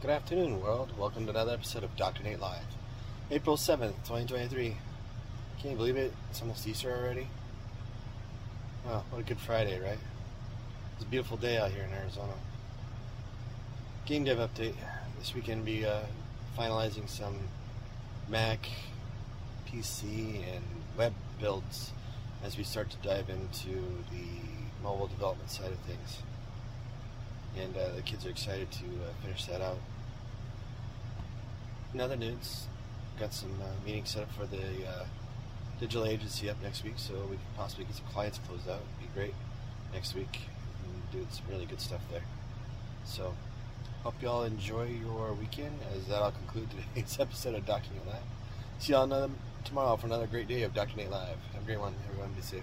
Good afternoon, world. Welcome to another episode of Dr. Nate Live. April 7th, 2023. Can you believe it? It's almost Easter already. Oh, what a good Friday, right? It's a beautiful day out here in Arizona. Game dev update. This weekend be uh, finalizing some Mac, PC, and web builds as we start to dive into the mobile development side of things and uh, the kids are excited to uh, finish that out. In other news, got some uh, meetings set up for the uh, digital agency up next week, so we could possibly get some clients closed out. It'd be great next week and do some really good stuff there. So, hope you all enjoy your weekend. As that'll conclude today's episode of Dr. Nate Live. See y'all another tomorrow for another great day of Dr. Nate Live. Have a great one, everyone. Be safe.